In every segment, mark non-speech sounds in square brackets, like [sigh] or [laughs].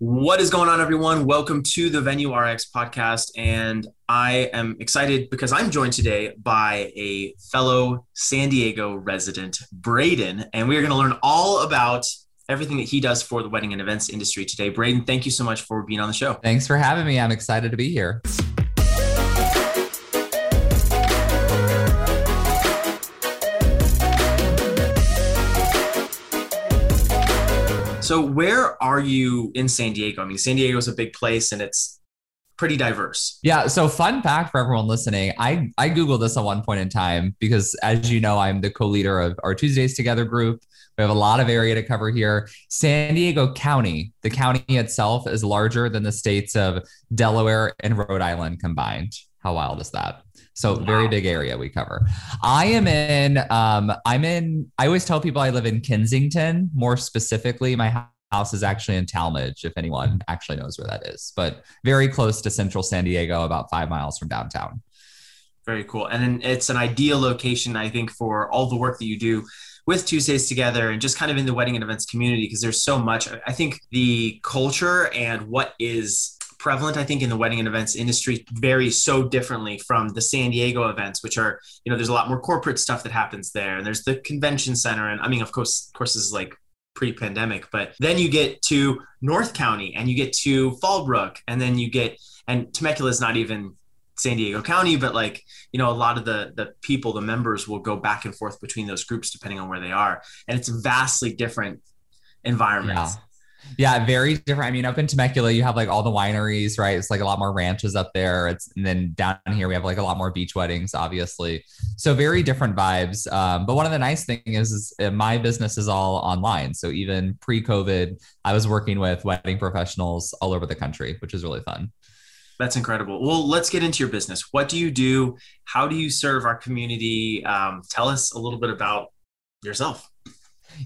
What is going on, everyone? Welcome to the Venue RX podcast. And I am excited because I'm joined today by a fellow San Diego resident, Braden, and we are going to learn all about everything that he does for the wedding and events industry today. Braden, thank you so much for being on the show. Thanks for having me. I'm excited to be here. So, where are you in San Diego? I mean, San Diego is a big place and it's pretty diverse. Yeah. So, fun fact for everyone listening I, I Googled this at one point in time because, as you know, I'm the co leader of our Tuesdays Together group. We have a lot of area to cover here. San Diego County, the county itself is larger than the states of Delaware and Rhode Island combined. How wild is that? So wow. very big area we cover. I am in um I'm in I always tell people I live in Kensington, more specifically my house is actually in Talmadge if anyone actually knows where that is, but very close to central San Diego about 5 miles from downtown. Very cool. And then it's an ideal location I think for all the work that you do with Tuesdays together and just kind of in the wedding and events community because there's so much I think the culture and what is prevalent, I think, in the wedding and events industry varies so differently from the San Diego events, which are, you know, there's a lot more corporate stuff that happens there. And there's the convention center. And I mean, of course, of course, this is like pre-pandemic, but then you get to North County and you get to Fallbrook and then you get, and Temecula is not even San Diego County, but like, you know, a lot of the the people, the members will go back and forth between those groups depending on where they are. And it's vastly different environments. Yeah. Yeah, very different. I mean, up in Temecula, you have like all the wineries, right? It's like a lot more ranches up there. It's and then down here we have like a lot more beach weddings, obviously. So very different vibes. Um, but one of the nice things is, is uh, my business is all online. So even pre-COVID, I was working with wedding professionals all over the country, which is really fun. That's incredible. Well, let's get into your business. What do you do? How do you serve our community? Um, tell us a little bit about yourself.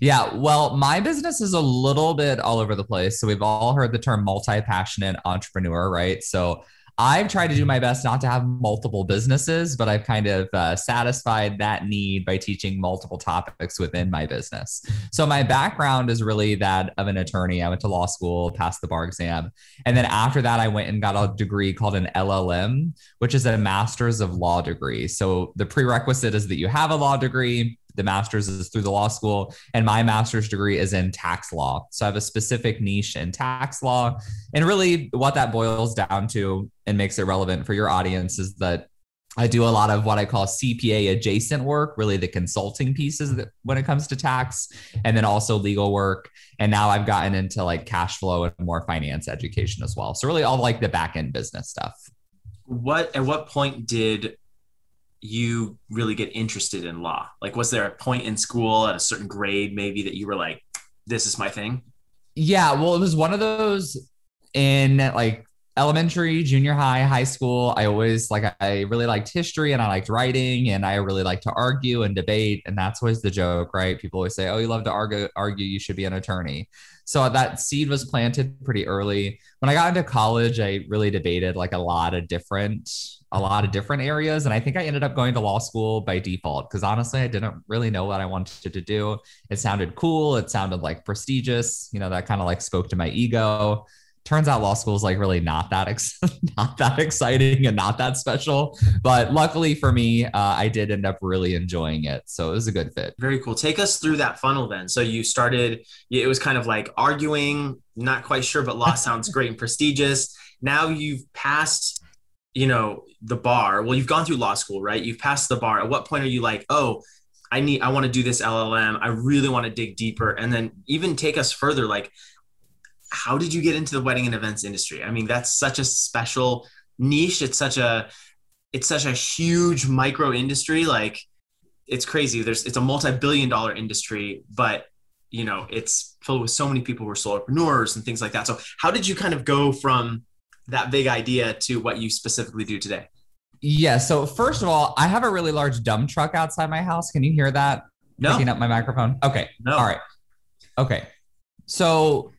Yeah, well, my business is a little bit all over the place. So we've all heard the term multi-passionate entrepreneur, right? So I've tried to do my best not to have multiple businesses, but I've kind of uh, satisfied that need by teaching multiple topics within my business. So my background is really that of an attorney. I went to law school, passed the bar exam, and then after that, I went and got a degree called an LLM, which is a master's of law degree. So the prerequisite is that you have a law degree the master's is through the law school, and my master's degree is in tax law. So I have a specific niche in tax law. And really, what that boils down to and makes it relevant for your audience is that I do a lot of what I call CPA adjacent work, really the consulting pieces that, when it comes to tax, and then also legal work. And now I've gotten into like cash flow and more finance education as well. So really all like the back end business stuff. What at what point did you really get interested in law? Like, was there a point in school at a certain grade, maybe, that you were like, this is my thing? Yeah. Well, it was one of those in like elementary, junior high, high school. I always like, I really liked history and I liked writing and I really like to argue and debate. And that's always the joke, right? People always say, oh, you love to argue, argue, you should be an attorney. So that seed was planted pretty early. When I got into college, I really debated like a lot of different a lot of different areas and I think I ended up going to law school by default because honestly I didn't really know what I wanted to do. It sounded cool, it sounded like prestigious, you know, that kind of like spoke to my ego turns out law school is like really not that ex- [laughs] not that exciting and not that special but luckily for me uh, i did end up really enjoying it so it was a good fit. Very cool. Take us through that funnel then. So you started it was kind of like arguing not quite sure but law [laughs] sounds great and prestigious. Now you've passed you know the bar. Well you've gone through law school right? You've passed the bar. At what point are you like oh I need I want to do this LLM. I really want to dig deeper. And then even take us further like how did you get into the wedding and events industry? I mean, that's such a special niche. It's such a it's such a huge micro industry. Like it's crazy. There's it's a multi-billion dollar industry, but you know, it's filled with so many people who are solopreneurs and things like that. So how did you kind of go from that big idea to what you specifically do today? Yeah. So first of all, I have a really large dump truck outside my house. Can you hear that? No. Picking up my microphone. Okay. No. All right. Okay. So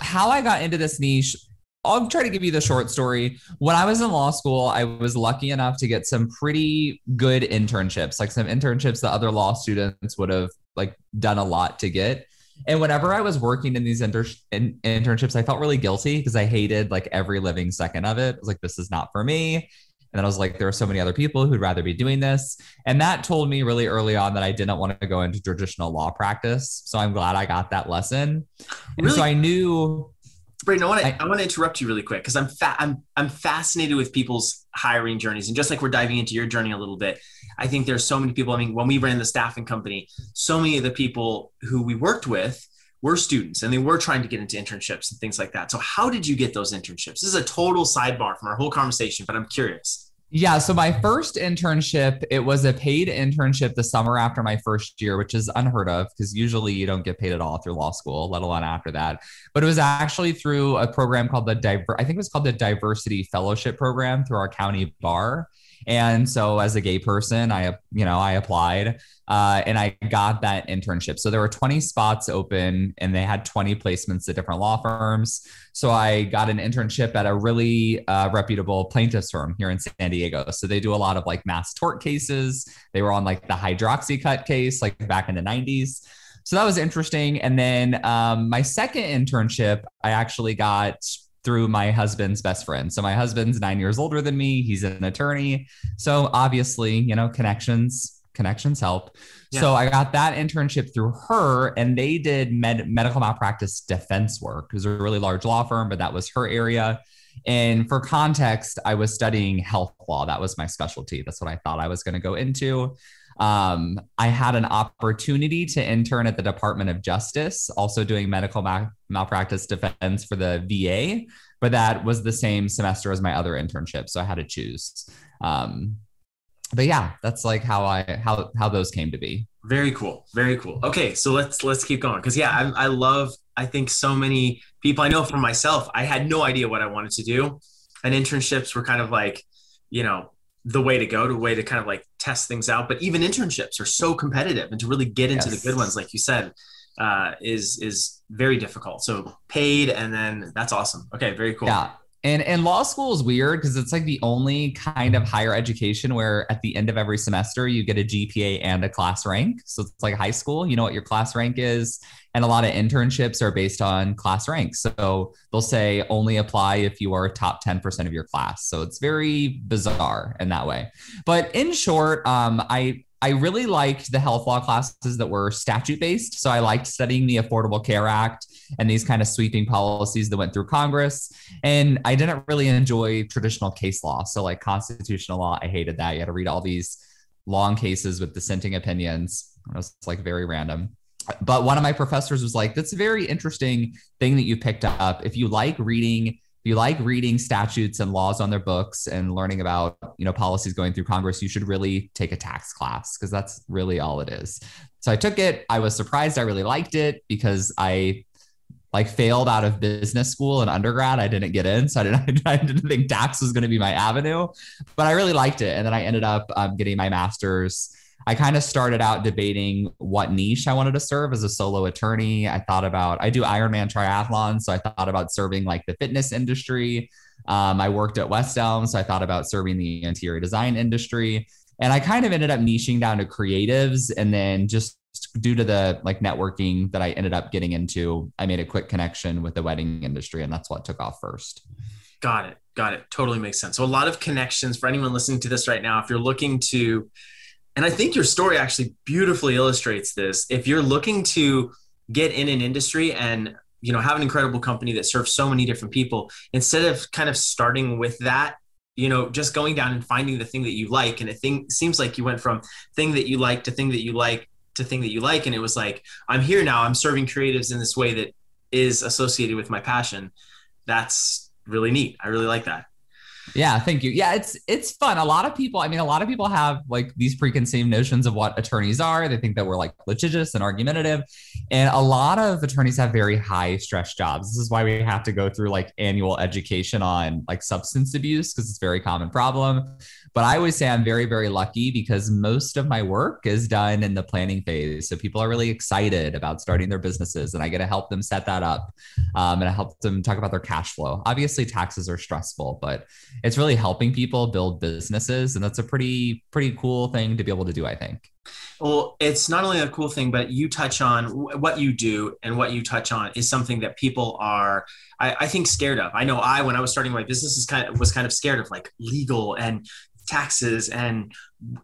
how I got into this niche, I'll try to give you the short story. When I was in law school, I was lucky enough to get some pretty good internships, like some internships that other law students would have like done a lot to get. And whenever I was working in these inter- in internships, I felt really guilty because I hated like every living second of it. I was like, this is not for me. And then I was like, there are so many other people who'd rather be doing this. And that told me really early on that I didn't want to go into traditional law practice. So I'm glad I got that lesson. And Really? so I knew Braden, I want to I- I, want to interrupt you really quick because I'm fa- I'm I'm fascinated with people's hiring journeys, and just like we're diving into your journey a little bit, I think there's so many people. I mean, when we ran the staffing company, so many of the people who we worked with were students, and they were trying to get into internships and things like that. So, how did you get those internships? This is a total sidebar from our whole conversation, but I'm curious. Yeah. So my first internship, it was a paid internship the summer after my first year, which is unheard of because usually you don't get paid at all through law school, let alone after that. But it was actually through a program called the Diver. I think it was called the Diversity Fellowship Program through our county bar. And so as a gay person, I, you know, I applied uh, and I got that internship. So there were 20 spots open and they had 20 placements at different law firms. So I got an internship at a really uh, reputable plaintiffs firm here in San Diego. So they do a lot of like mass tort cases. They were on like the hydroxycut case, like back in the 90s. So that was interesting. And then um, my second internship, I actually got through my husband's best friend. So my husband's nine years older than me. He's an attorney. So obviously, you know, connections, connections help. Yeah. So I got that internship through her, and they did med- medical malpractice defense work. It was a really large law firm, but that was her area. And for context, I was studying health law. That was my specialty. That's what I thought I was going to go into. Um, I had an opportunity to intern at the Department of Justice, also doing medical mal- malpractice defense for the VA, but that was the same semester as my other internship, so I had to choose. Um, but yeah, that's like how I how how those came to be. Very cool. Very cool. Okay, so let's let's keep going because yeah, I, I love. I think so many people. I know for myself, I had no idea what I wanted to do, and internships were kind of like, you know, the way to go, to way to kind of like test things out. But even internships are so competitive, and to really get into Yes. the good ones, like you said, uh, is is very difficult. So paid, and then that's awesome. Okay, very cool. Yeah. And and law school is weird because it's like the only kind of higher education where at the end of every semester you get a GPA and a class rank. So it's like high school, you know what your class rank is. And a lot of internships are based on class ranks. So they'll say only apply if you are top 10% of your class. So it's very bizarre in that way. But in short, um, I I really liked the health law classes that were statute based. So I liked studying the Affordable Care Act and these kind of sweeping policies that went through Congress. And I didn't really enjoy traditional case law. So, like constitutional law, I hated that. You had to read all these long cases with dissenting opinions. It was like very random. But one of my professors was like, that's a very interesting thing that you picked up. If you like reading, if you like reading statutes and laws on their books and learning about, you know, policies going through Congress, you should really take a tax class because that's really all it is. So I took it. I was surprised I really liked it because I like failed out of business school and undergrad. I didn't get in, so I didn't. [laughs] I didn't think tax was going to be my avenue, but I really liked it. And then I ended up um, getting my master's. I kind of started out debating what niche I wanted to serve as a solo attorney. I thought about I do Ironman triathlon, so I thought about serving like the fitness industry. Um, I worked at West Elm, so I thought about serving the interior design industry. And I kind of ended up niching down to creatives, and then just due to the like networking that I ended up getting into, I made a quick connection with the wedding industry, and that's what took off first. Got it. Got it. Totally makes sense. So a lot of connections for anyone listening to this right now. If you're looking to, and I think your story actually beautifully illustrates this. If you're looking to get in an industry and you know have an incredible company that serves so many different people, instead of kind of starting with that, you know, just going down and finding the thing that you like, and it thing seems like you went from thing that you like to thing that you like to thing that you like, and it was like I'm here now. I'm serving creatives in this way that is associated with my passion. That's really neat. I really like that. Yeah, thank you. Yeah, it's it's fun. A lot of people, I mean, a lot of people have like these preconceived notions of what attorneys are. They think that we're like litigious and argumentative. And a lot of attorneys have very high stress jobs. This is why we have to go through like annual education on like substance abuse because it's a very common problem. But I always say I'm very, very lucky because most of my work is done in the planning phase. So people are really excited about starting their businesses, and I get to help them set that up. Um, and I help them talk about their cash flow. Obviously, taxes are stressful, but it's really helping people build businesses. And that's a pretty, pretty cool thing to be able to do, I think. Well, it's not only a cool thing, but you touch on what you do and what you touch on is something that people are, I, I think, scared of. I know I, when I was starting my business, is kind of was kind of scared of like legal and taxes and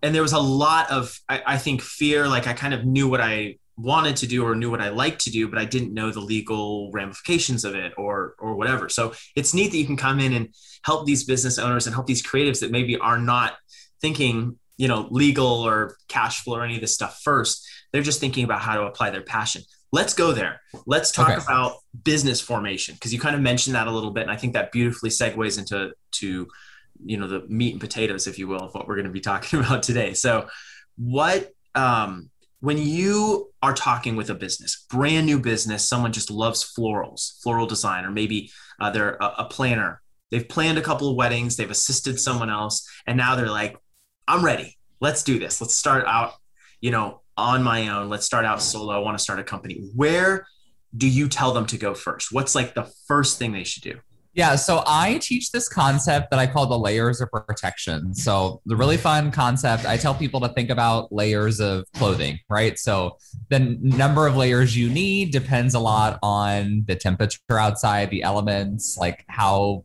and there was a lot of I, I think fear. Like I kind of knew what I wanted to do or knew what I liked to do, but I didn't know the legal ramifications of it or or whatever. So it's neat that you can come in and help these business owners and help these creatives that maybe are not thinking you know legal or cash flow or any of this stuff first they're just thinking about how to apply their passion let's go there let's talk okay. about business formation because you kind of mentioned that a little bit and i think that beautifully segues into to you know the meat and potatoes if you will of what we're going to be talking [laughs] about today so what um when you are talking with a business brand new business someone just loves florals floral design or maybe uh, they're a, a planner they've planned a couple of weddings they've assisted someone else and now they're like I'm ready. Let's do this. Let's start out, you know, on my own. Let's start out solo. I want to start a company. Where do you tell them to go first? What's like the first thing they should do? Yeah, so I teach this concept that I call the layers of protection. So, the really fun concept, I tell people to think about layers of clothing, right? So, the number of layers you need depends a lot on the temperature outside, the elements, like how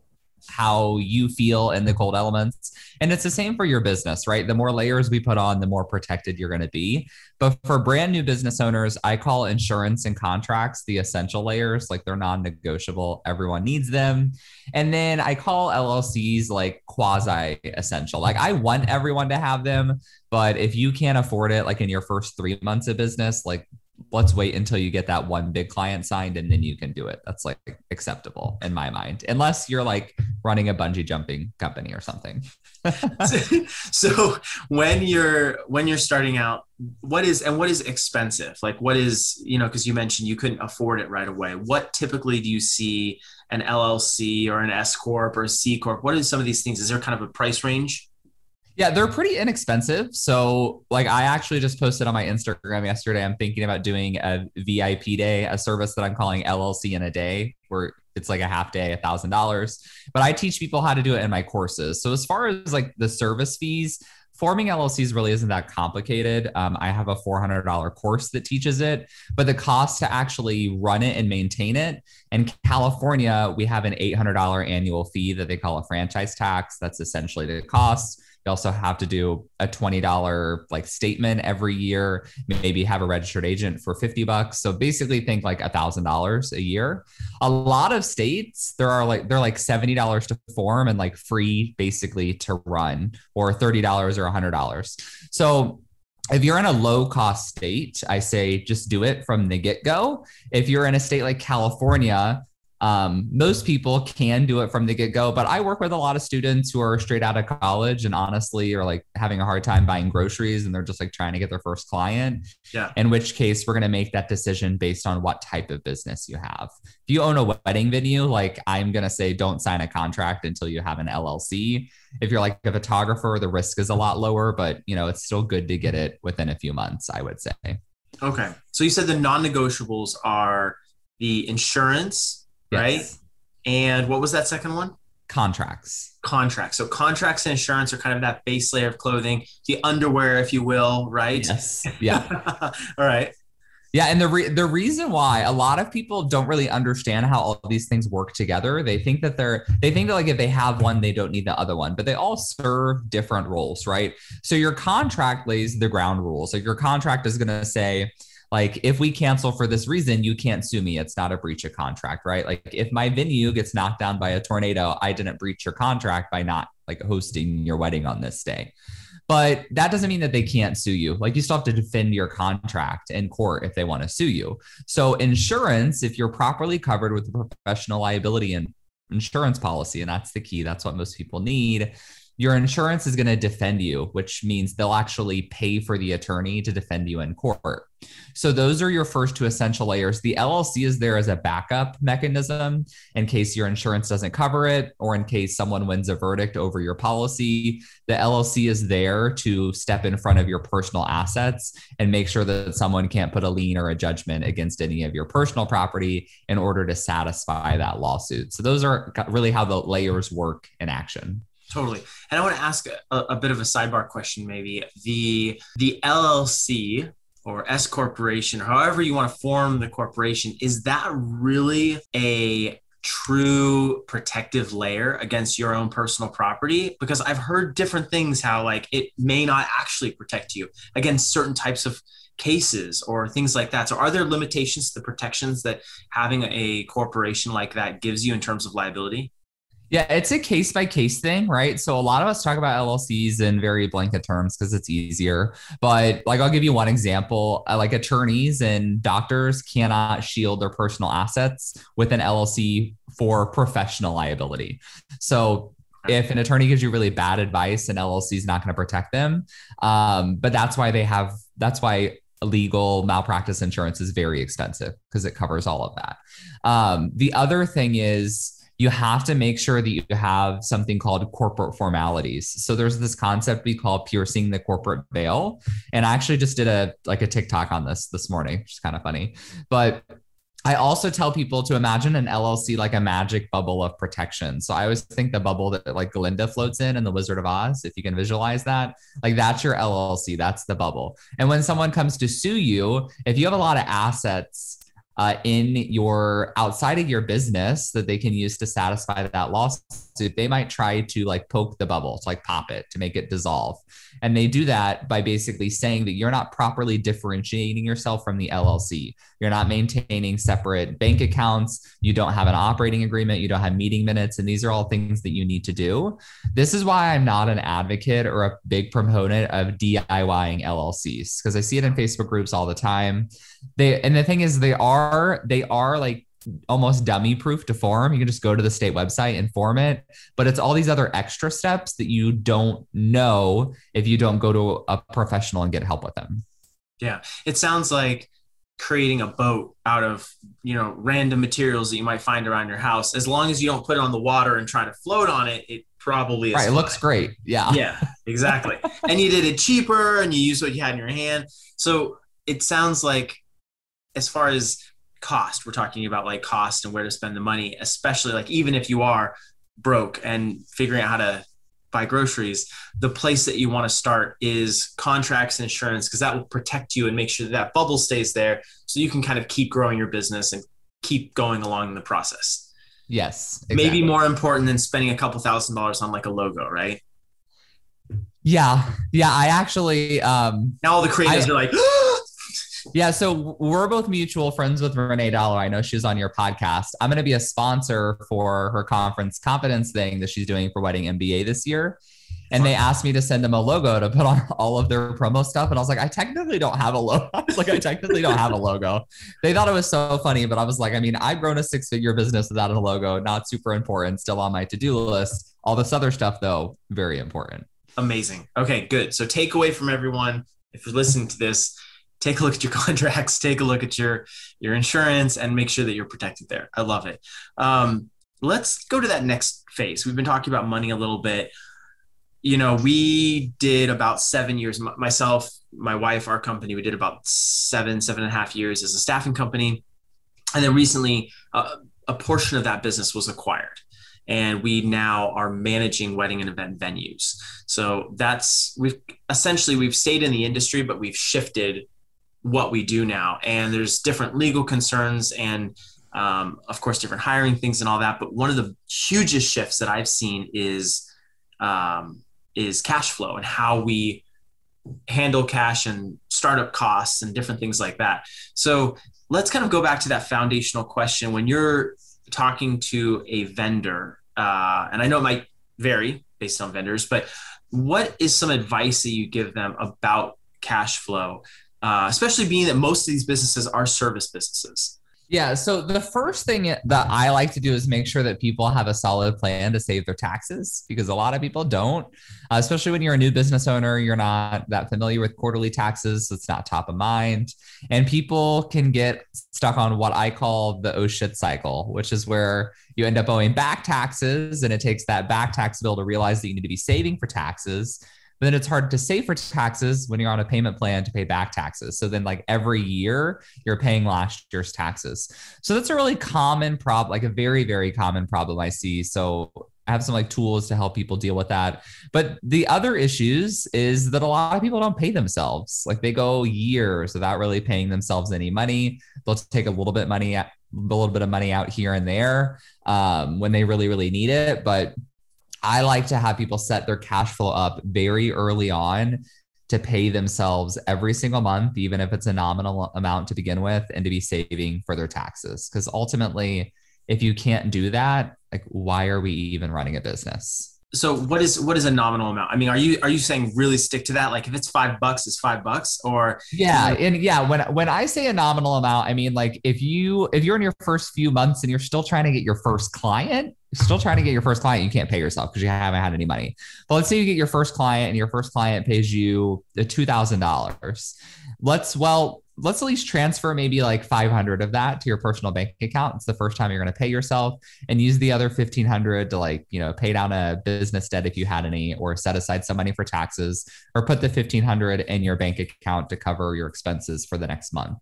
how you feel in the cold elements. And it's the same for your business, right? The more layers we put on, the more protected you're going to be. But for brand new business owners, I call insurance and contracts the essential layers, like they're non negotiable. Everyone needs them. And then I call LLCs like quasi essential. Like I want everyone to have them, but if you can't afford it, like in your first three months of business, like let's wait until you get that one big client signed and then you can do it. That's like acceptable in my mind, unless you're like running a bungee jumping company or something. [laughs] so when you're when you're starting out, what is and what is expensive? Like what is, you know, because you mentioned you couldn't afford it right away. What typically do you see an LLC or an S corp or a C corp? What are some of these things? Is there kind of a price range? Yeah, they're pretty inexpensive. So, like, I actually just posted on my Instagram yesterday. I'm thinking about doing a VIP day, a service that I'm calling LLC in a day, where it's like a half day, a thousand dollars. But I teach people how to do it in my courses. So, as far as like the service fees, forming LLCs really isn't that complicated. Um, I have a $400 course that teaches it, but the cost to actually run it and maintain it. In California, we have an $800 annual fee that they call a franchise tax. That's essentially the cost. You also have to do a $20 like statement every year, maybe have a registered agent for 50 bucks. So basically think like a thousand dollars a year. A lot of states, there are like, they're like $70 to form and like free basically to run or $30 or $100. So if you're in a low cost state, I say just do it from the get go. If you're in a state like California, um, most people can do it from the get go, but I work with a lot of students who are straight out of college and honestly are like having a hard time buying groceries and they're just like trying to get their first client. Yeah. In which case, we're going to make that decision based on what type of business you have. If you own a wedding venue, like I'm going to say, don't sign a contract until you have an LLC. If you're like a photographer, the risk is a lot lower, but you know, it's still good to get it within a few months, I would say. Okay. So you said the non negotiables are the insurance yes. right? And what was that second one? Contracts. Contracts. So contracts and insurance are kind of that base layer of clothing, the underwear, if you will, right? Yes. Yeah. [laughs] All right. Yeah, and the re- the reason why a lot of people don't really understand how all these things work together, they think that they're they think that like if they have one, they don't need the other one, but they all serve different roles, right? So your contract lays the ground rules. Like your contract is going to say, like if we cancel for this reason you can't sue me. It's not a breach of contract right? Like if my venue gets knocked down by a tornado i didn't breach your contract by not like hosting your wedding on this day. But that doesn't mean that they can't sue you. Like you still have to defend your contract in court if they want to sue you. So insurance if you're properly covered with a professional liability and insurance policy and that's the key that's what most people need your insurance is going to defend you, which means they'll actually pay for the attorney to defend you in court. So those are your first two essential layers. The LLC is there as a backup mechanism in case your insurance doesn't cover it or in case someone wins a verdict over your policy. The LLC is there to step in front of your personal assets and make sure that someone can't put a lien or a judgment against any of your personal property in order to satisfy that lawsuit. So those are really how the layers work in action. Totally. And I want to ask a, a bit of a sidebar question, maybe. The the LLC or S corporation, or however you want to form the corporation, is that really a true protective layer against your own personal property? Because I've heard different things how like it may not actually protect you against certain types of cases or things like that. So are there limitations to the protections that having a corporation like that gives you in terms of liability? Yeah, it's a case by case thing, right? So a lot of us talk about LLCs in very blanket terms because it's easier. But like, I'll give you one example. Uh, like, attorneys and doctors cannot shield their personal assets with an LLC for professional liability. So if an attorney gives you really bad advice, an LLC is not going to protect them. Um, but that's why they have. That's why legal malpractice insurance is very expensive because it covers all of that. Um, the other thing is you have to make sure that you have something called corporate formalities. So there's this concept we call piercing the corporate veil. And I actually just did a like a TikTok on this this morning, which is kind of funny. But I also tell people to imagine an LLC like a magic bubble of protection. So I always think the bubble that like Glinda floats in in The Wizard of Oz, if you can visualize that, like that's your LLC, that's the bubble. And when someone comes to sue you, if you have a lot of assets uh, in your outside of your business that they can use to satisfy that lawsuit, they might try to like poke the bubble, to like pop it, to make it dissolve. And they do that by basically saying that you're not properly differentiating yourself from the LLC. You're not maintaining separate bank accounts. You don't have an operating agreement. You don't have meeting minutes. And these are all things that you need to do. This is why I'm not an advocate or a big proponent of DIYing LLCs because I see it in Facebook groups all the time. They and the thing is they are they are like almost dummy proof to form. You can just go to the state website and form it. But it's all these other extra steps that you don't know if you don't go to a professional and get help with them. Yeah. It sounds like creating a boat out of you know random materials that you might find around your house as long as you don't put it on the water and try to float on it it probably is right it looks great yeah yeah exactly [laughs] and you did it cheaper and you used what you had in your hand so it sounds like as far as cost. We're talking about like cost and where to spend the money especially like even if you are broke and figuring out how to buy groceries the place that you want to start is contracts and insurance because that will protect you and make sure that, that bubble stays there so you can kind of keep growing your business and keep going along in the process. Yes exactly. maybe more important than spending a couple thousand dollars on like a logo right? Yeah yeah i actually um now all the creators I, are like [gasps] yeah, so we're both mutual friends with Renee Dollar. I know she's on your podcast. I'm going to be a sponsor for her conference confidence thing that she's doing for Wedding MBA this year. And they asked me to send them a logo to put on all of their promo stuff. And I was like, I technically don't have a logo. [laughs] I like, I technically don't have a logo. They thought it was so funny, but I was like, I mean, I've grown a six figure business without a logo, not super important, still on my to do list. All this other stuff, though, very important. Amazing. Okay, good. So, takeaway from everyone if you're listening to this, take a look at your [laughs] contracts, take a look at your your insurance, and make sure that you're protected there. I love it. Um, let's go to that next phase. We've been talking about money a little bit. You know, we did about seven years. Myself, my wife, our company, we did about seven, seven and a half years as a staffing company, and then recently, uh, a portion of that business was acquired and we now are managing wedding and event venues so that's we've essentially we've stayed in the industry but we've shifted what we do now. And there's different legal concerns and, um, of course, different hiring things and all that. But one of the hugest shifts that I've seen is um, is cash flow and how we handle cash and startup costs and different things like that. So let's kind of go back to that foundational question when you're talking to a vendor, uh, and I know it might vary based on vendors, but what is some advice that you give them about cash flow uh, especially being that most of these businesses are service businesses. Yeah. So the first thing that I like to do is make sure that people have a solid plan to save their taxes because a lot of people don't, uh, especially when you're a new business owner, you're not that familiar with quarterly taxes. So it's not top of mind. And people can get stuck on what I call the oh shit cycle, which is where you end up owing back taxes and it takes that back tax bill to realize that you need to be saving for taxes but then it's hard to save for taxes when you're on a payment plan to pay back taxes. So then, like every year, you're paying last year's taxes. So that's a really common problem, like a very, very common problem I see. So I have some like tools to help people deal with that. But the other issues is that a lot of people don't pay themselves. Like they go years without really paying themselves any money. They'll take a little bit money, a little bit of money out here and there um, when they really, really need it. But I like to have people set their cash flow up very early on to pay themselves every single month, even if it's a nominal amount to begin with, and to be saving for their taxes. Because ultimately, if you can't do that, like why are we even running a business? So what is what is a nominal amount? I mean, are you are you saying really stick to that? Like if it's five bucks, it's five bucks, or yeah, and yeah, when when I say a nominal amount, I mean like if you if you're in your first few months and you're still trying to get your first client, still trying to get your first client, you can't pay yourself because you haven't had any money. But let's say you get your first client and your first client pays you two thousand dollars. Let's well let's at least transfer maybe like 500 of that to your personal bank account. It's the first time you're going to pay yourself and use the other 1500 to like, you know, pay down a business debt if you had any or set aside some money for taxes or put the 1500 in your bank account to cover your expenses for the next month.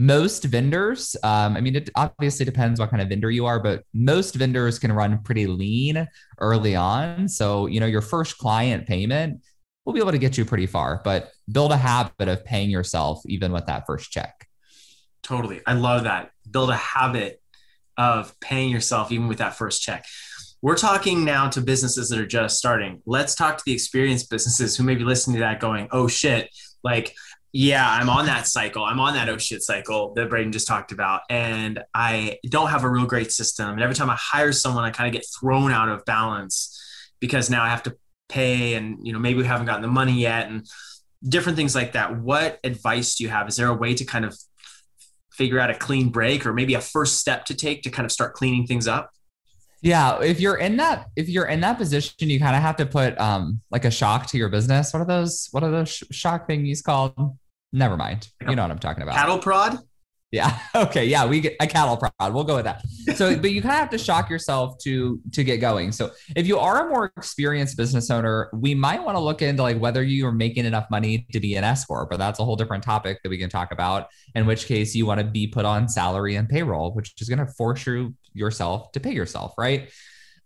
Most vendors, um, I mean, it obviously depends what kind of vendor you are, but most vendors can run pretty lean early on. So, you know, your first client payment will be able to get you pretty far, but build a habit of paying yourself even with that first check. Totally. I love that. Build a habit of paying yourself even with that first check. We're talking now to businesses that are just starting. Let's talk to the experienced businesses who may be listening to that going, oh shit, like, yeah, I'm on that cycle. I'm on that oh shit cycle that Braden just talked about. And I don't have a real great system. And every time I hire someone, I kind of get thrown out of balance because now I have to pay and you know maybe we haven't gotten the money yet and different things like that what advice do you have is there a way to kind of figure out a clean break or maybe a first step to take to kind of start cleaning things up yeah if you're in that if you're in that position you kind of have to put um like a shock to your business. What are those what are those sh- shock thingies called? Never mind. You know what i'm talking about. Cattle prod yeah. [laughs] Okay. Yeah. We get a cattle prod. We'll go with that. So, [laughs] but you kind of have to shock yourself to to get going. So, if you are a more experienced business owner, we might want to look into like whether you are making enough money to be an S corp, but that's a whole different topic that we can talk about. In which case, you want to be put on salary and payroll, which is going to force you yourself to pay yourself, right?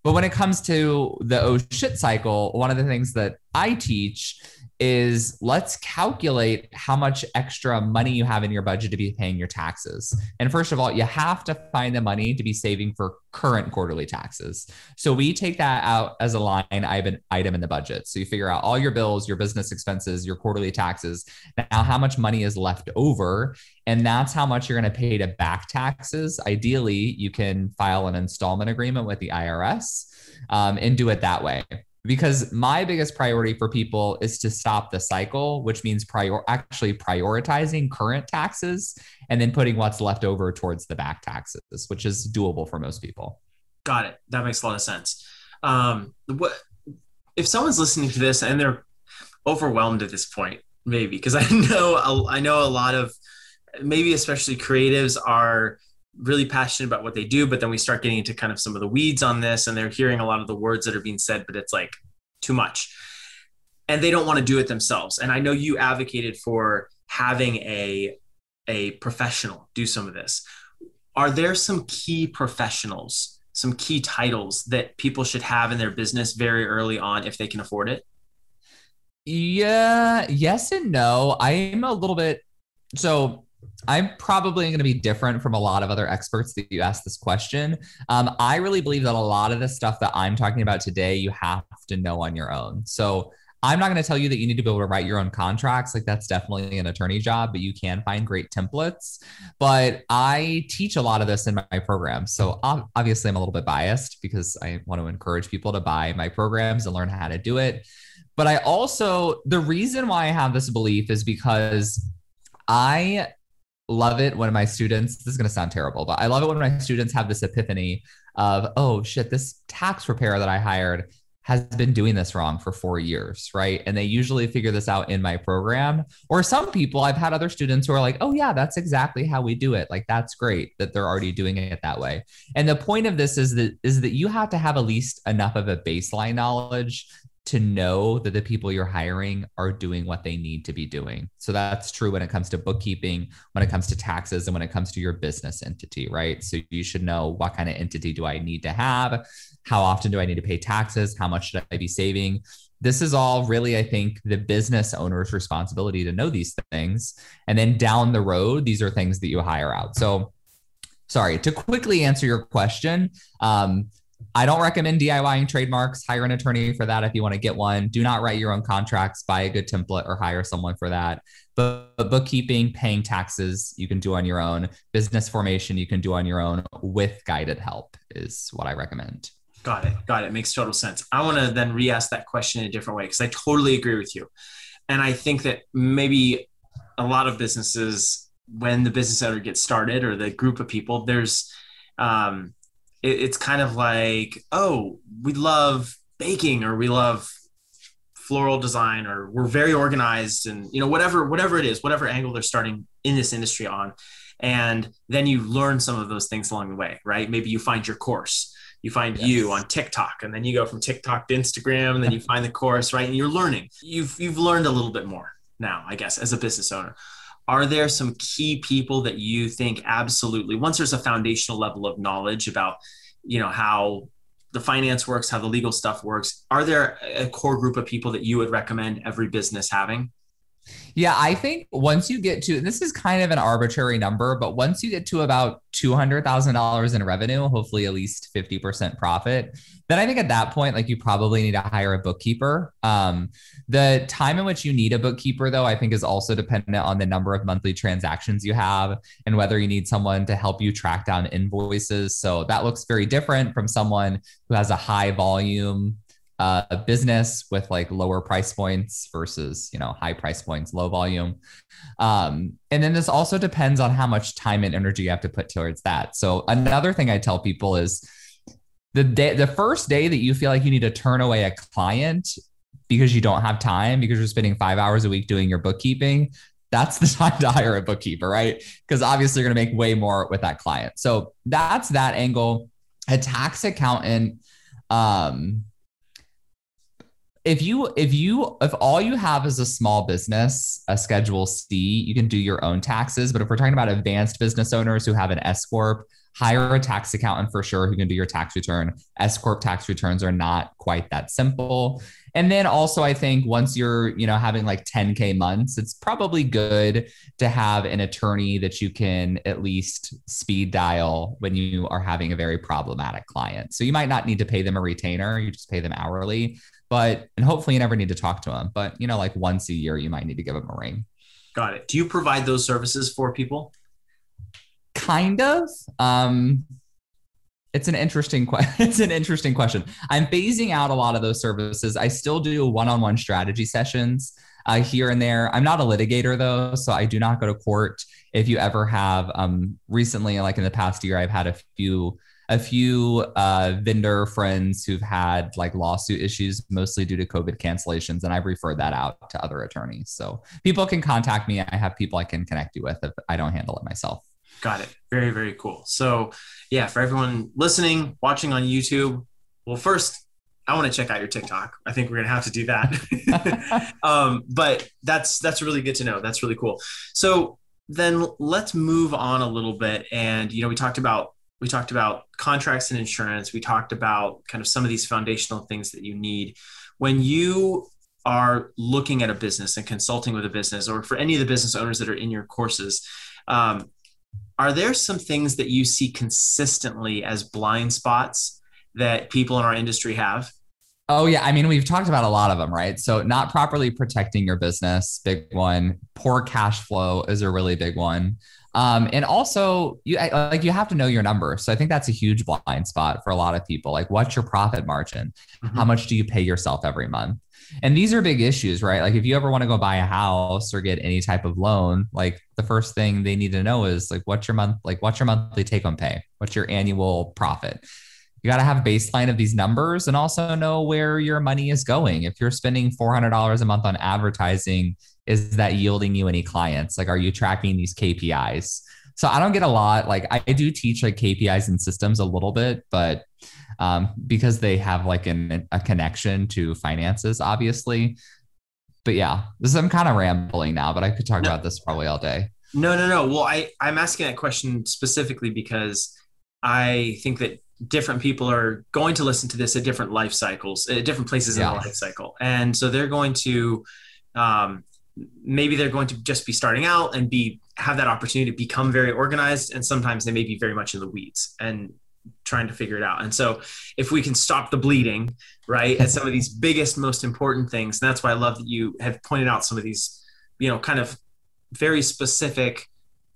But when it comes to the oh shit cycle, one of the things that I teach is let's calculate how much extra money you have in your budget to be paying your taxes. And first of all, you have to find the money to be saving for current quarterly taxes. So we take that out as a line item in the budget. So you figure out all your bills, your business expenses, your quarterly taxes. Now, how much money is left over? And that's how much you're going to pay to back taxes. Ideally, you can file an installment agreement with the IRS um, and do it that way because my biggest priority for people is to stop the cycle which means prior actually prioritizing current taxes and then putting what's left over towards the back taxes which is doable for most people. Got it. That makes a lot of sense. Um, what if someone's listening to this and they're overwhelmed at this point maybe because i [laughs] know i know a lot of maybe especially creatives are really passionate about what they do, but then we start getting into kind of some of the weeds on this and they're hearing a lot of the words that are being said, but it's like too much. And they don't want to do it themselves. And I know you advocated for having a a professional do some of this. Are there some key professionals, some key titles that people should have in their business very early on if they can afford it? Yeah, yes and no. I'm a little bit so I'm probably going to be different from a lot of other experts that you asked this question. Um, I really believe that a lot of the stuff that I'm talking about today, you have to know on your own. So I'm not going to tell you that you need to be able to write your own contracts. Like that's definitely an attorney job, but you can find great templates. But I teach a lot of this in my program. So obviously, I'm a little bit biased because I want to encourage people to buy my programs and learn how to do it. But I also, the reason why I have this belief is because I love it when my students, this is going to sound terrible, but I love it when my students have this epiphany of, oh shit, this tax preparer that I hired has been doing this wrong for four years, right? And they usually figure this out in my program. Or some people, I've had other students who are like, oh, yeah, that's exactly how we do it. Like, that's great that they're already doing it that way. And the point of this is that is that you have to have at least enough of a baseline knowledge to know that the people you're hiring are doing what they need to be doing. So that's true when it comes to bookkeeping, when it comes to taxes, and when it comes to your business entity, right? So you should know what kind of entity do I need to have how often do I need to pay taxes? How much should I be saving? This is all really, I think, the business owner's responsibility to know these things. And then down the road, these are things that you hire out. So, sorry, to quickly answer your question, um, I don't recommend DIYing trademarks. Hire an attorney for that if you want to get one. Do not write your own contracts. Buy a good template or hire someone for that. But, but bookkeeping, paying taxes, you can do on your own. Business formation, you can do on your own with guided help, is what I recommend. Got it. Got it. Makes total sense. I want to then re ask that question in a different way because I totally agree with you. And I think that maybe a lot of businesses, when the business owner gets started or the group of people, there's, um, it, it's kind of like, oh, we love baking or we love floral design or we're very organized and you know whatever whatever it is whatever angle they're starting in this industry on. And then you learn some of those things along the way right? Maybe you find your course. You find yes. you on TikTok and then you go from TikTok to Instagram and then you [laughs] find the course right? And you're learning. You've you've learned a little bit more now I guess as a business owner are there some key people that you think absolutely once there's a foundational level of knowledge about you know how the finance works how the legal stuff works are there a core group of people that you would recommend every business having yeah, I think once you get to this is kind of an arbitrary number, but once you get to about $200,000 in revenue, hopefully at least 50% profit, then I think at that point, like you probably need to hire a bookkeeper. Um, the time in which you need a bookkeeper, though, I think is also dependent on the number of monthly transactions you have and whether you need someone to help you track down invoices. So that looks very different from someone who has a high volume uh, a business with like lower price points versus you know high price points low volume. Um, and then this also depends on how much time and energy you have to put towards that. So another thing i tell people is the day the first day that you feel like you need to turn away a client because you don't have time because you're spending five hours a week doing your bookkeeping that's the [laughs] time to hire a bookkeeper right? Because obviously you're going to make way more with that client. So that's that angle. A tax accountant um, if you if you if all you have is a small business a schedule c you can do your own taxes. But if we're talking about advanced business owners who have an s corp hire a tax accountant for sure who can do your tax return. S corp tax returns are not quite that simple. And then also i think once you're you know having like 10k months it's probably good to have an attorney that you can at least speed dial when you are having a very problematic client. So you might not need to pay them a retainer. You just pay them hourly but and hopefully you never need to talk to them but you know like once a year you might need to give them a ring. Got it. Do you provide those services for people? Kind of. Um it's an interesting question [laughs] it's an interesting question. I'm phasing out a lot of those services. I still do one-on-one strategy sessions uh, here and there. I'm not a litigator though so i do not go to court. If you ever have um recently like in the past year i've had a few a few uh, vendor friends who've had like lawsuit issues, mostly due to COVID cancellations, and I've referred that out to other attorneys. So people can contact me. I have people I can connect you with if I don't handle it myself. Got it. Very, very cool. So, yeah, for everyone listening, watching on YouTube, well, first, I want to check out your TikTok. I think we're gonna have to do that. [laughs] [laughs] um, but that's that's really good to know. That's really cool. So then let's move on a little bit. And you know, we talked about we talked about contracts and insurance. We talked about kind of some of these foundational things that you need. When you are looking at a business and consulting with a business, or for any of the business owners that are in your courses, um, are there some things that you see consistently as blind spots that people in our industry have? Oh yeah, I mean we've talked about a lot of them, right? So not properly protecting your business, big one. Poor cash flow is a really big one. Um, and also you like you have to know your number. So I think that's a huge blind spot for a lot of people. Like what's your profit margin? Mm-hmm. How much do you pay yourself every month? And these are big issues, right? Like if you ever want to go buy a house or get any type of loan, like the first thing they need to know is like what's your month like what's your monthly take home pay? What's your annual profit? You got to have a baseline of these numbers and also know where your money is going. If you're spending $400 a month on advertising is that yielding you any clients? Like, are you tracking these KPIs? So I don't get a lot. Like, I do teach like KPIs and systems a little bit, but um, because they have like an, a connection to finances, obviously. But yeah, this is, I'm kind of rambling now, but I could talk no, about this probably all day. No, no, no. Well, I I'm asking that question specifically because I think that different people are going to listen to this at different life cycles, at different places yeah. in the life cycle. And so they're going to, um, maybe they're going to just be starting out and be have that opportunity to become very organized and sometimes they may be very much in the weeds and trying to figure it out. And so if we can stop the bleeding right at some of these biggest most important things and that's why i love that you have pointed out some of these you know kind of very specific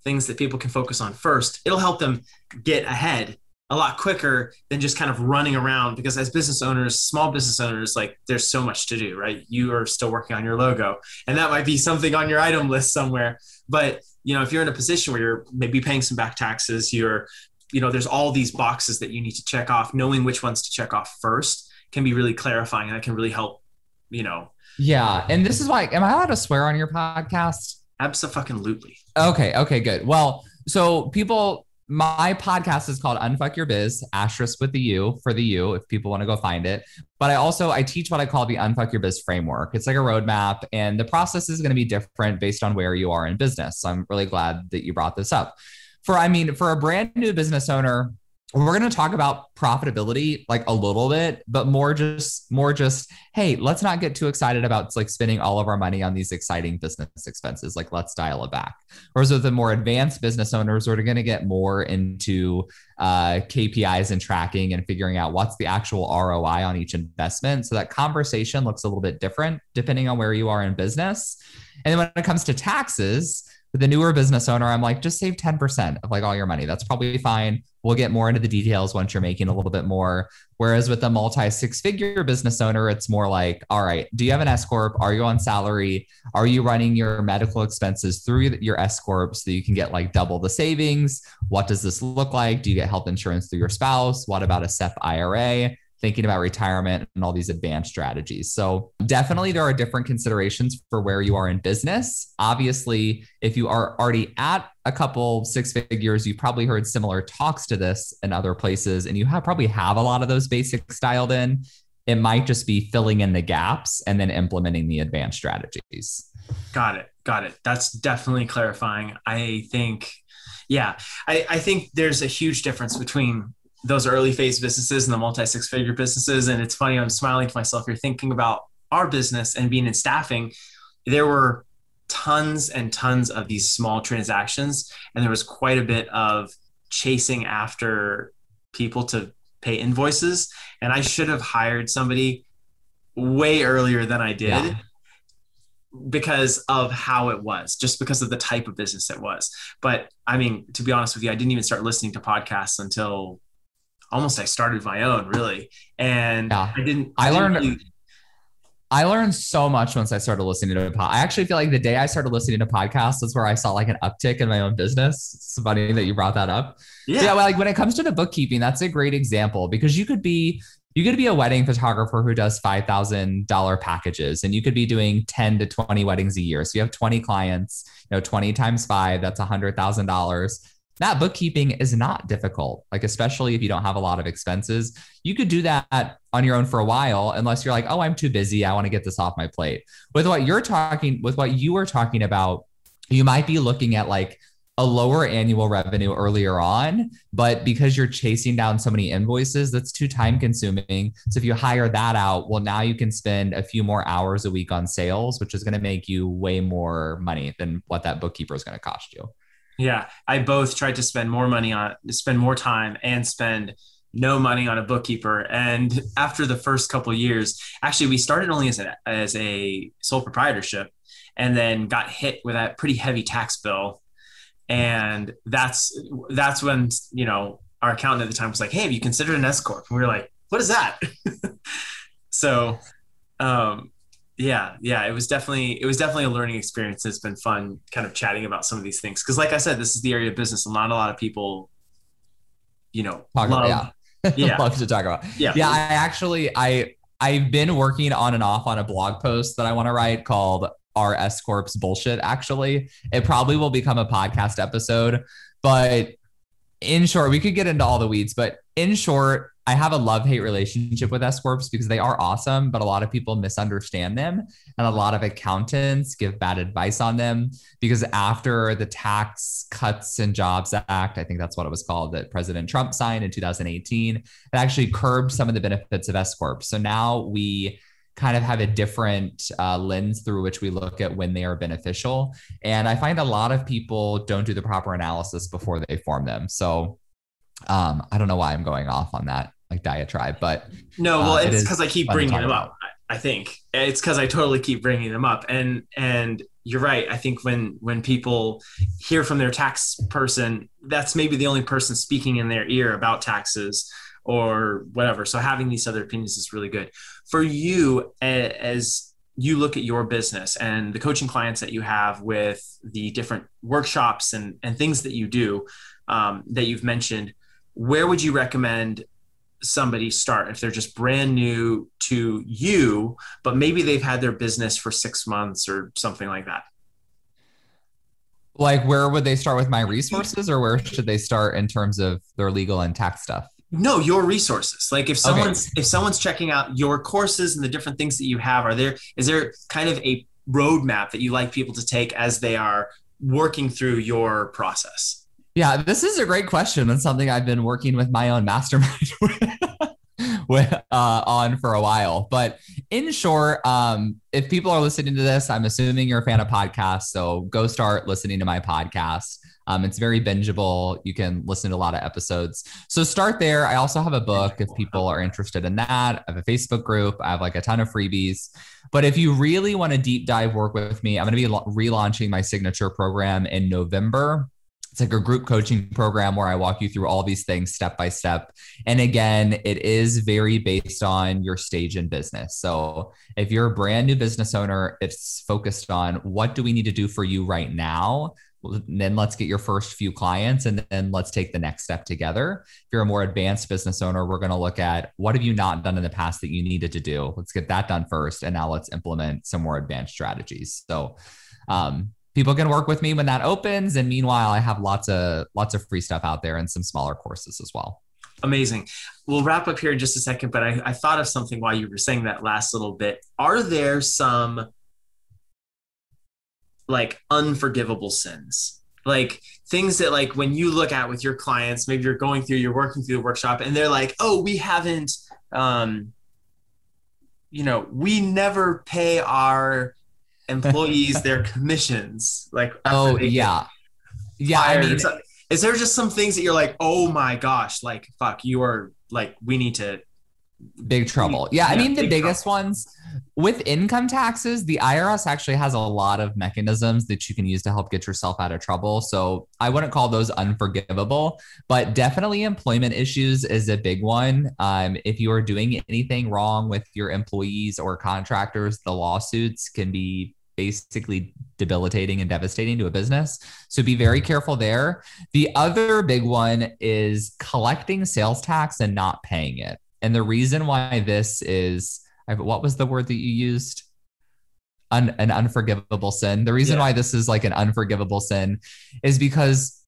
things that people can focus on first it'll help them get ahead a lot quicker than just kind of running around because as business owners small business owners like there's so much to do right? You are still working on your logo and that might be something on your item list somewhere. But you know if you're in a position where you're maybe paying some back taxes you're you know there's all these boxes that you need to check off. Knowing which ones to check off first can be really clarifying and that can really help you know. Yeah and this is why am i allowed to swear on your podcast? Absolutely. Okay okay good. Well so people my podcast is called Unfuck Your Biz, asterisk with the U for the U if people want to go find it. But I also I teach what I call the Unfuck Your Biz framework. It's like a roadmap, and the process is going to be different based on where you are in business. So I'm really glad that you brought this up. For I mean, for a brand new business owner, we're going to talk about profitability like a little bit but more just more just hey let's not get too excited about like spending all of our money on these exciting business expenses. Like let's dial it back. Whereas with the more advanced business owners we're going to get more into uh, kpis and tracking and figuring out what's the actual roi on each investment. So that conversation looks a little bit different depending on where you are in business. And then when it comes to taxes the newer business owner, I'm like, just save 10% of like all your money. That's probably fine. We'll get more into the details once you're making a little bit more. Whereas with a multi six figure business owner, it's more like, all right, do you have an S Corp? Are you on salary? Are you running your medical expenses through your S Corp so you can get like double the savings? What does this look like? Do you get health insurance through your spouse? What about a SEP IRA? Thinking about retirement and all these advanced strategies. So, definitely there are different considerations for where you are in business. Obviously, if you are already at a couple six figures, you've probably heard similar talks to this in other places, and you have probably have a lot of those basics dialed in. It might just be filling in the gaps and then implementing the advanced strategies. Got it. Got it. That's definitely clarifying. I think, yeah, I, I think there's a huge difference between those early phase businesses and the multi six figure businesses. And it's funny, I'm smiling to myself. You're thinking about our business and being in staffing. There were tons and tons of these small transactions, and there was quite a bit of chasing after people to pay invoices. And I should have hired somebody way earlier than I did. Yeah because of how it was, just because of the type of business it was. But I mean, to be honest with you, I didn't even start listening to podcasts until almost I started my own really. And yeah. I didn't, I, I learned, really, I learned so much once I started listening to a pod. I actually feel like the day I started listening to podcasts is where I saw like an uptick in my own business. It's funny that you brought that up. Yeah. yeah well, like when it comes to the bookkeeping, that's a great example because you could be you could be a wedding photographer who does $5,000 packages and you could be doing 10 to 20 weddings a year. So you have 20 clients, you know, 20 times five, that's a $100,000 that bookkeeping is not difficult. Like especially if you don't have a lot of expenses you could do that on your own for a while unless you're like oh i'm too busy. I want to get this off my plate. With what you're talking with what you were talking about you might be looking at like a lower annual revenue earlier on but because you're chasing down so many invoices that's too time consuming. So if you hire that out well now you can spend a few more hours a week on sales which is going to make you way more money than what that bookkeeper is going to cost you yeah, I both tried to spend more money on spend more time and spend no money on a bookkeeper. And after the first couple years, actually, we started only as a as a sole proprietorship, and then got hit with that pretty heavy tax bill. And that's that's when you know our accountant at the time was like, "Hey, have you considered an S corp?" And we were like, "What is that?" [laughs] so, um, yeah yeah it was definitely it was definitely a learning experience it's been fun kind of chatting about some of these things. Because like i said this is the area of business and not a lot of people you know talk love, about, yeah. Yeah. [laughs] Love to talk about. Yeah. Yeah i actually i i've been working on and off on a blog post that i want to write called our s corps bullshit actually. It probably will become a podcast episode but in short we could get into all the weeds but in short I have a love hate relationship with S corps because they are awesome, but a lot of people misunderstand them, and a lot of accountants give bad advice on them because after the Tax Cuts and Jobs Act, I think that's what it was called, that President Trump signed in 2018, it actually curbed some of the benefits of S corps. So now we kind of have a different uh, lens through which we look at when they are beneficial. And I find a lot of people don't do the proper analysis before they form them. So um, I don't know why I'm going off on that like diatribe, but no, well, uh, it's because I keep bringing them up. I think it's because I totally keep bringing them up, and and you're right. I think when when people hear from their tax person, that's maybe the only person speaking in their ear about taxes or whatever. So having these other opinions is really good for you as you look at your business and the coaching clients that you have with the different workshops and, and things that you do um, that you've mentioned where would you recommend somebody start if they're just brand new to you, but maybe they've had their business for six months or something like that? Like, where would they start with my resources, or where should they start in terms of their legal and tax stuff? No, your resources. Like, if someone's okay. if someone's checking out your courses and the different things that you have, are there is there kind of a roadmap that you like people to take as they are working through your process? Yeah, this is a great question and something I've been working with my own mastermind [laughs] with, uh, on for a while. But in short, um, if people are listening to this, I'm assuming you're a fan of podcasts. So go start listening to my podcast. Um, it's very bingeable. You can listen to a lot of episodes. So start there. I also have a book if people are interested in that. I have a Facebook group. I have like a ton of freebies. But if you really want to deep dive work with me, I'm going to be relaunching my signature program in November it's like a group coaching program where I walk you through all these things step by step. And again, it is very based on your stage in business. So if you're a brand new business owner, it's focused on what do we need to do for you right now? then let's get your first few clients and then let's take the next step together. If you're a more advanced business owner, we're going to look at what have you not done in the past that you needed to do? Let's get that done first. And now let's implement some more advanced strategies. So, um, people can work with me when that opens. And meanwhile, I have lots of lots of free stuff out there and some smaller courses as well. Amazing. We'll wrap up here in just a second, but I, I thought of something while you were saying that last little bit. Are there some like unforgivable sins? Like things that like when you look at with your clients, maybe you're going through, you're working through the workshop and they're like, oh, we haven't um, you know, we never pay our employees their commissions. Like, oh yeah, yeah. I mean, is there just some things that you're like, oh my gosh, like fuck, you are like, we need to big trouble. Yeah, yeah I mean the biggest trouble. ones with income taxes, the IRS actually has a lot of mechanisms that you can use to help get yourself out of trouble. So I wouldn't call those unforgivable, but definitely employment issues is a big one. Um, if you are doing anything wrong with your employees or contractors, the lawsuits can be basically debilitating and devastating to a business. So be very careful there. The other big one is collecting sales tax and not paying it. And the reason why this is, what was the word that you used? Un, an unforgivable sin. The reason yeah. why this is like an unforgivable sin is because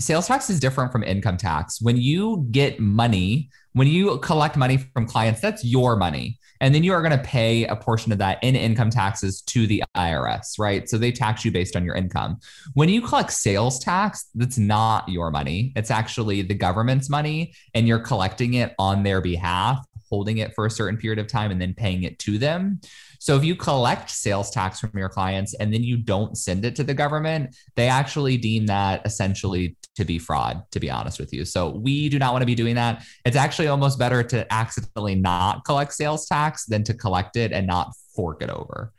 sales tax is different from income tax. When you get money, when you collect money from clients, that's your money. And then you are going to pay a portion of that in income taxes to the IRS, right? So they tax you based on your income. When you collect sales tax, that's not your money. It's actually the government's money, and you're collecting it on their behalf, holding it for a certain period of time, and then paying it to them. So if you collect sales tax from your clients and then you don't send it to the government, they actually deem that essentially to be fraud, to be honest with you. So we do not want to be doing that. It's actually almost better to accidentally not collect sales tax than to collect it and not fork it over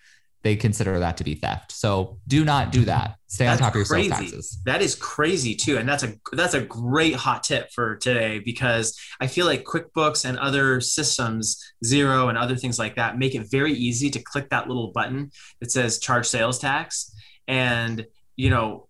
they consider that to be theft. So do not do that. Stay that's on top of your crazy. sales taxes. That is crazy too, and that's a that's a great hot tip for today because I feel like QuickBooks and other systems, Xero and other things like that, make it very easy to click that little button that says charge sales tax, and you know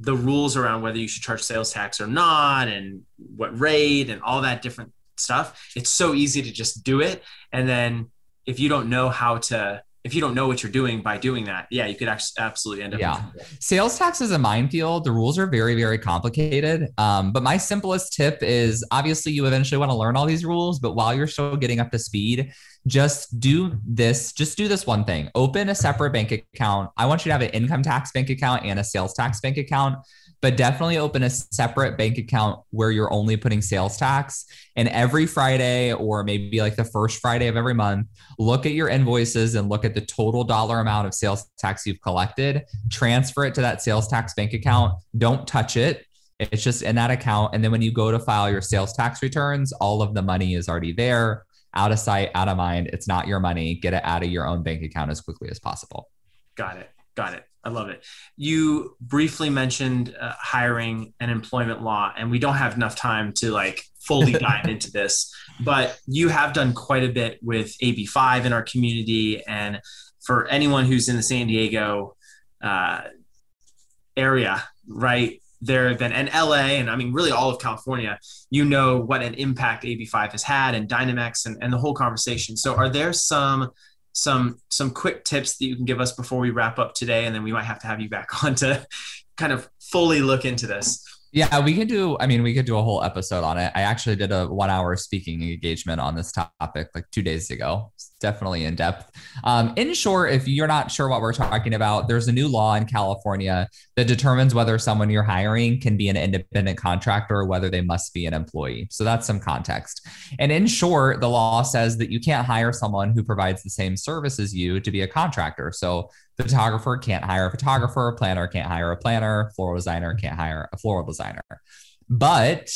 the rules around whether you should charge sales tax or not, and what rate, and all that different stuff. It's so easy to just do it, and then if you don't know how to if you don't know what you're doing by doing that, yeah, you could actually absolutely end up. Yeah. Sales tax is a minefield. The rules are very, very complicated. Um, but my simplest tip is obviously you eventually want to learn all these rules, but while you're still getting up to speed, just do this. Just do this one thing open a separate bank account. I want you to have an income tax bank account and a sales tax bank account but definitely open a separate bank account where you're only putting sales tax. And every Friday, or maybe like the first Friday of every month, look at your invoices and look at the total dollar amount of sales tax you've collected, transfer it to that sales tax bank account. Don't touch it. It's just in that account. And then when you go to file your sales tax returns, all of the money is already there, out of sight, out of mind. It's not your money. Get it out of your own bank account as quickly as possible. Got it. Got it. I love it. You briefly mentioned uh, hiring and employment law, and we don't have enough time to like fully [laughs] dive into this, but you have done quite a bit with AB5 in our community. And for anyone who's in the San Diego uh, area, right there, then and LA, and I mean, really all of California, you know what an impact AB5 has had and Dynamex and, and the whole conversation. So, are there some some some quick tips that you can give us before we wrap up today and then we might have to have you back [laughs] on to kind of fully look into this yeah, we could do. I mean, we could do a whole episode on it. I actually did a one-hour speaking engagement on this topic like two days ago. Definitely in depth. Um, in short, if you're not sure what we're talking about, there's a new law in California that determines whether someone you're hiring can be an independent contractor or whether they must be an employee. So that's some context. And in short, the law says that you can't hire someone who provides the same service as you to be a contractor. So photographer can't hire a photographer, planner can't hire a planner, floral designer can't hire a floral designer. But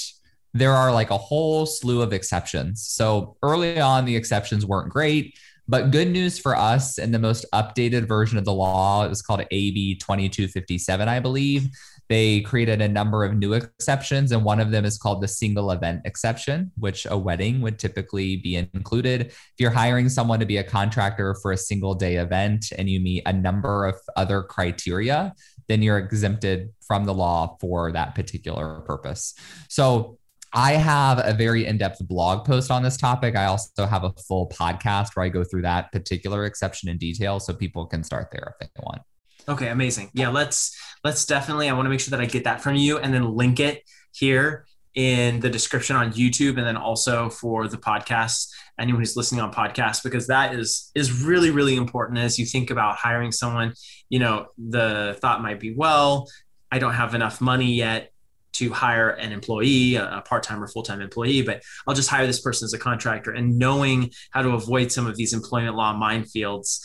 there are like a whole slew of exceptions. So early on, the exceptions weren't great. But good news for us in the most updated version of the law, it was called AB 2257, I believe they created a number of new exceptions, and one of them is called the single event exception, which a wedding would typically be included. If you're hiring someone to be a contractor for a single day event and you meet a number of other criteria, then you're exempted from the law for that particular purpose. So I have a very in depth blog post on this topic. I also have a full podcast where I go through that particular exception in detail so people can start there if they want. Okay, amazing. Yeah, let's let's definitely. I want to make sure that I get that from you, and then link it here in the description on YouTube, and then also for the podcast. Anyone who's listening on podcast, because that is is really really important as you think about hiring someone. You know, the thought might be, well, I don't have enough money yet to hire an employee, a part-time or full-time employee, but I'll just hire this person as a contractor. And knowing how to avoid some of these employment law minefields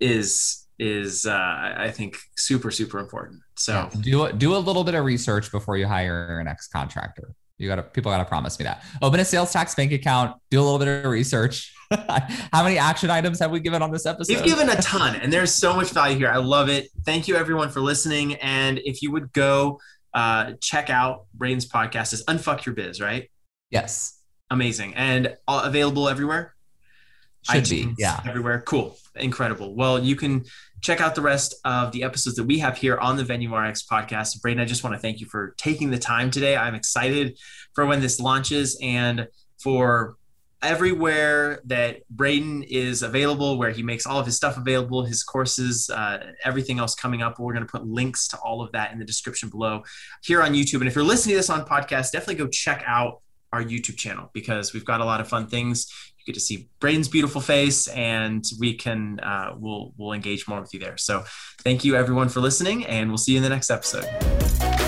is is uh, I think super super important. So yeah. do do a little bit of research before you hire an ex contractor. You got to people got to promise me that. Open a sales tax bank account. Do a little bit of research. [laughs] How many action items have we given on this episode? We've given a ton, and there's so much value here. I love it. Thank you everyone for listening. And if you would go uh, check out Braden's podcast, is Unfuck Your Biz, right? Yes. Amazing and all, available everywhere. Should iTunes, be, yeah. Everywhere. Cool. Incredible. Well, you can check out the rest of the episodes that we have here on the Venue RX podcast. Braden, I just want to thank you for taking the time today. I'm excited for when this launches and for everywhere that Braden is available, where he makes all of his stuff available, his courses, uh, everything else coming up. We're going to put links to all of that in the description below here on YouTube. And if you're listening to this on podcast, definitely go check out our YouTube channel because we've got a lot of fun things you get to see Braden's beautiful face, and we can uh, we'll we'll engage more with you there. So, thank you everyone for listening, and we'll see you in the next episode.